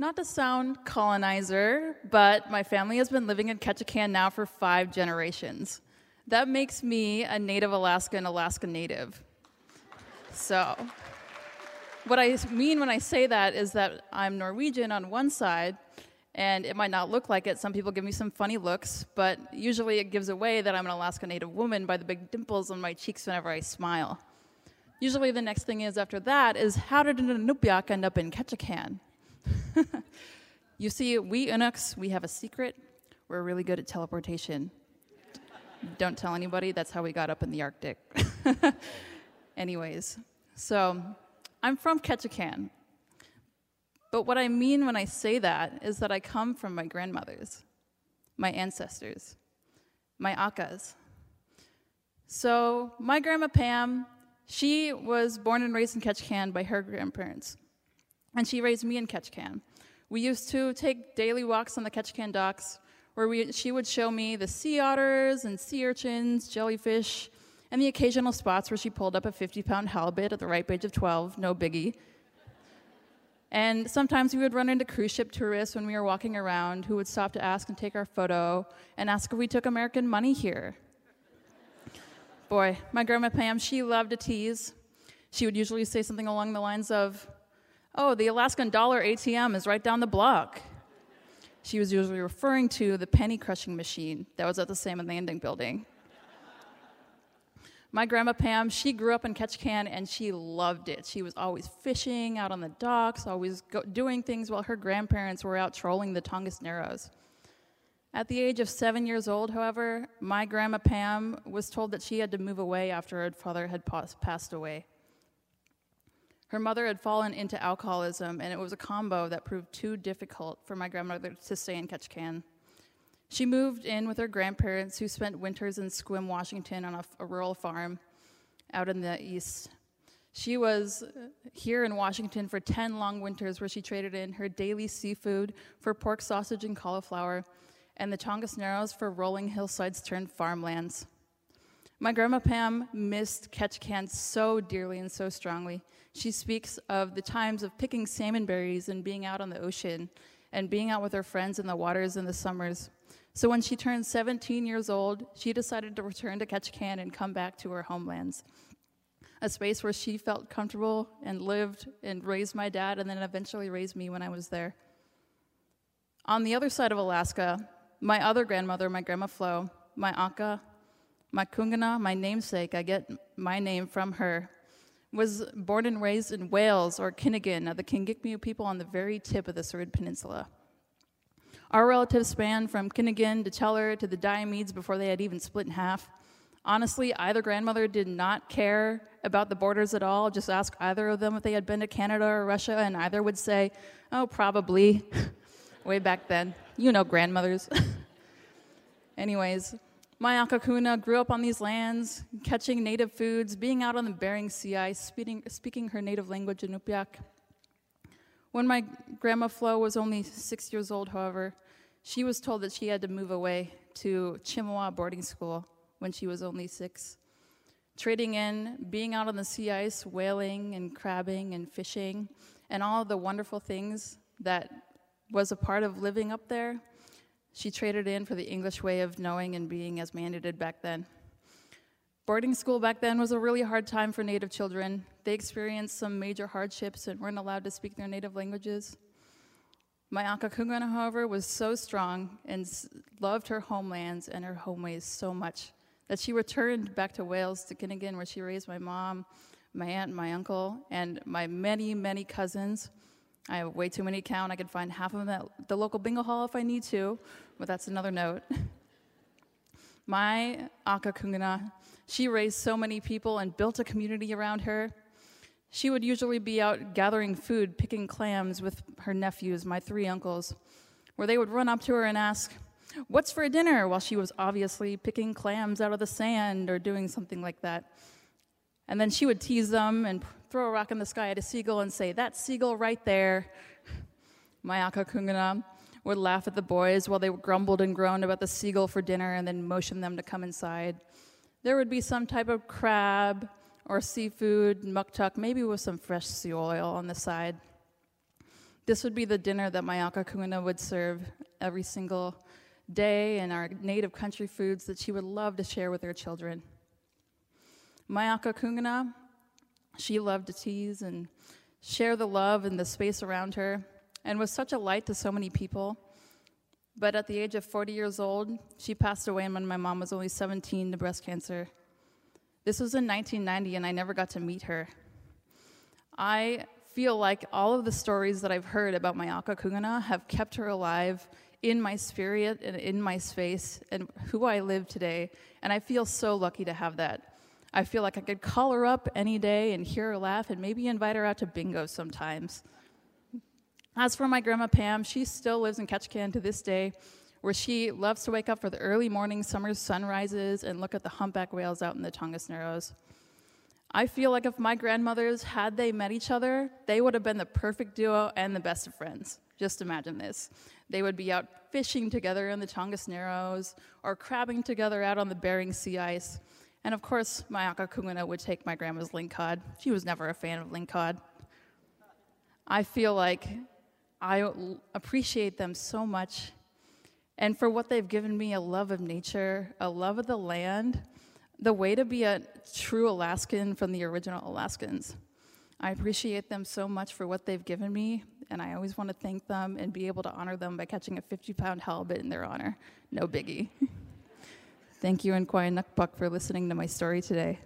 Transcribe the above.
Not to sound colonizer, but my family has been living in Ketchikan now for five generations. That makes me a native Alaskan Alaska native. So, what I mean when I say that is that I'm Norwegian on one side, and it might not look like it. Some people give me some funny looks, but usually it gives away that I'm an Alaska Native woman by the big dimples on my cheeks whenever I smile. Usually the next thing is after that is how did an Inupiaq end up in Ketchikan? you see, we Inuks, we have a secret. We're really good at teleportation. Don't tell anybody, that's how we got up in the Arctic. Anyways, so I'm from Ketchikan. But what I mean when I say that is that I come from my grandmothers, my ancestors, my akas. So, my grandma Pam, she was born and raised in Ketchikan by her grandparents, and she raised me in Ketchikan. We used to take daily walks on the Ketchikan docks where we, she would show me the sea otters and sea urchins, jellyfish, and the occasional spots where she pulled up a 50 pound halibut at the ripe age of 12, no biggie. And sometimes we would run into cruise ship tourists when we were walking around who would stop to ask and take our photo and ask if we took American money here. Boy, my grandma Pam, she loved to tease. She would usually say something along the lines of, Oh, the Alaskan dollar ATM is right down the block. She was usually referring to the penny crushing machine that was at the Salmon Landing building. My grandma Pam, she grew up in Ketchikan and she loved it. She was always fishing out on the docks, always go- doing things while her grandparents were out trolling the Tongass Narrows. At the age of seven years old, however, my grandma Pam was told that she had to move away after her father had passed away. Her mother had fallen into alcoholism, and it was a combo that proved too difficult for my grandmother to stay in Ketchikan. She moved in with her grandparents, who spent winters in Sequim, Washington, on a, a rural farm out in the east. She was uh, here in Washington for 10 long winters where she traded in her daily seafood for pork sausage and cauliflower, and the Tongass Narrows for rolling hillsides turned farmlands. My grandma Pam missed Ketchikan so dearly and so strongly. She speaks of the times of picking salmon berries and being out on the ocean and being out with her friends in the waters in the summers. So when she turned 17 years old, she decided to return to Ketchikan and come back to her homelands, a space where she felt comfortable and lived and raised my dad and then eventually raised me when I was there. On the other side of Alaska, my other grandmother, my grandma Flo, my Aka, my Kungana, my namesake, I get my name from her, was born and raised in Wales or Kinigan, the Kingikmu people on the very tip of the Seward Peninsula. Our relatives span from Kinigan to Teller to the Diomedes before they had even split in half. Honestly, either grandmother did not care about the borders at all. Just ask either of them if they had been to Canada or Russia, and either would say, Oh, probably. Way back then. You know, grandmothers. Anyways, my Akakuna grew up on these lands, catching native foods, being out on the Bering Sea ice, speaking, speaking her native language, Inupiaq. When my grandma Flo was only six years old, however, she was told that she had to move away to Chemawa boarding school when she was only six. Trading in, being out on the sea ice, whaling and crabbing and fishing, and all the wonderful things that was a part of living up there, she traded in for the English way of knowing and being as mandated back then. Boarding school back then was a really hard time for Native children. They experienced some major hardships and weren't allowed to speak their native languages. My Akakungana, however, was so strong and loved her homelands and her homeways so much that she returned back to Wales, to Kinigan, where she raised my mom, my aunt, my uncle, and my many, many cousins. I have way too many count. I could find half of them at the local bingo hall if I need to, but that's another note. my Akakungana she raised so many people and built a community around her. She would usually be out gathering food, picking clams with her nephews, my three uncles, where they would run up to her and ask, What's for dinner? while she was obviously picking clams out of the sand or doing something like that. And then she would tease them and throw a rock in the sky at a seagull and say, That seagull right there. Mayaka Kungana would laugh at the boys while they grumbled and groaned about the seagull for dinner and then motion them to come inside. There would be some type of crab or seafood, muktuk, maybe with some fresh sea oil on the side. This would be the dinner that my Akakuna would serve every single day and our native country foods that she would love to share with her children. My Akakuna, she loved to tease and share the love and the space around her and was such a light to so many people. But at the age of 40 years old, she passed away when my mom was only 17 to breast cancer. This was in 1990, and I never got to meet her. I feel like all of the stories that I've heard about my Akakuna have kept her alive in my spirit and in my space and who I live today. And I feel so lucky to have that. I feel like I could call her up any day and hear her laugh and maybe invite her out to bingo sometimes. As for my grandma Pam, she still lives in Ketchikan to this day, where she loves to wake up for the early morning summer sunrises and look at the humpback whales out in the Tongass Narrows. I feel like if my grandmothers had they met each other, they would have been the perfect duo and the best of friends. Just imagine this. They would be out fishing together in the Tongass Narrows or crabbing together out on the Bering Sea ice. And of course, my Akakuna would take my grandma's lingcod. She was never a fan of lingcod. I feel like I appreciate them so much and for what they've given me a love of nature, a love of the land, the way to be a true Alaskan from the original Alaskans. I appreciate them so much for what they've given me, and I always want to thank them and be able to honor them by catching a 50 pound halibut in their honor. No biggie. thank you, and Nukpuk, for listening to my story today.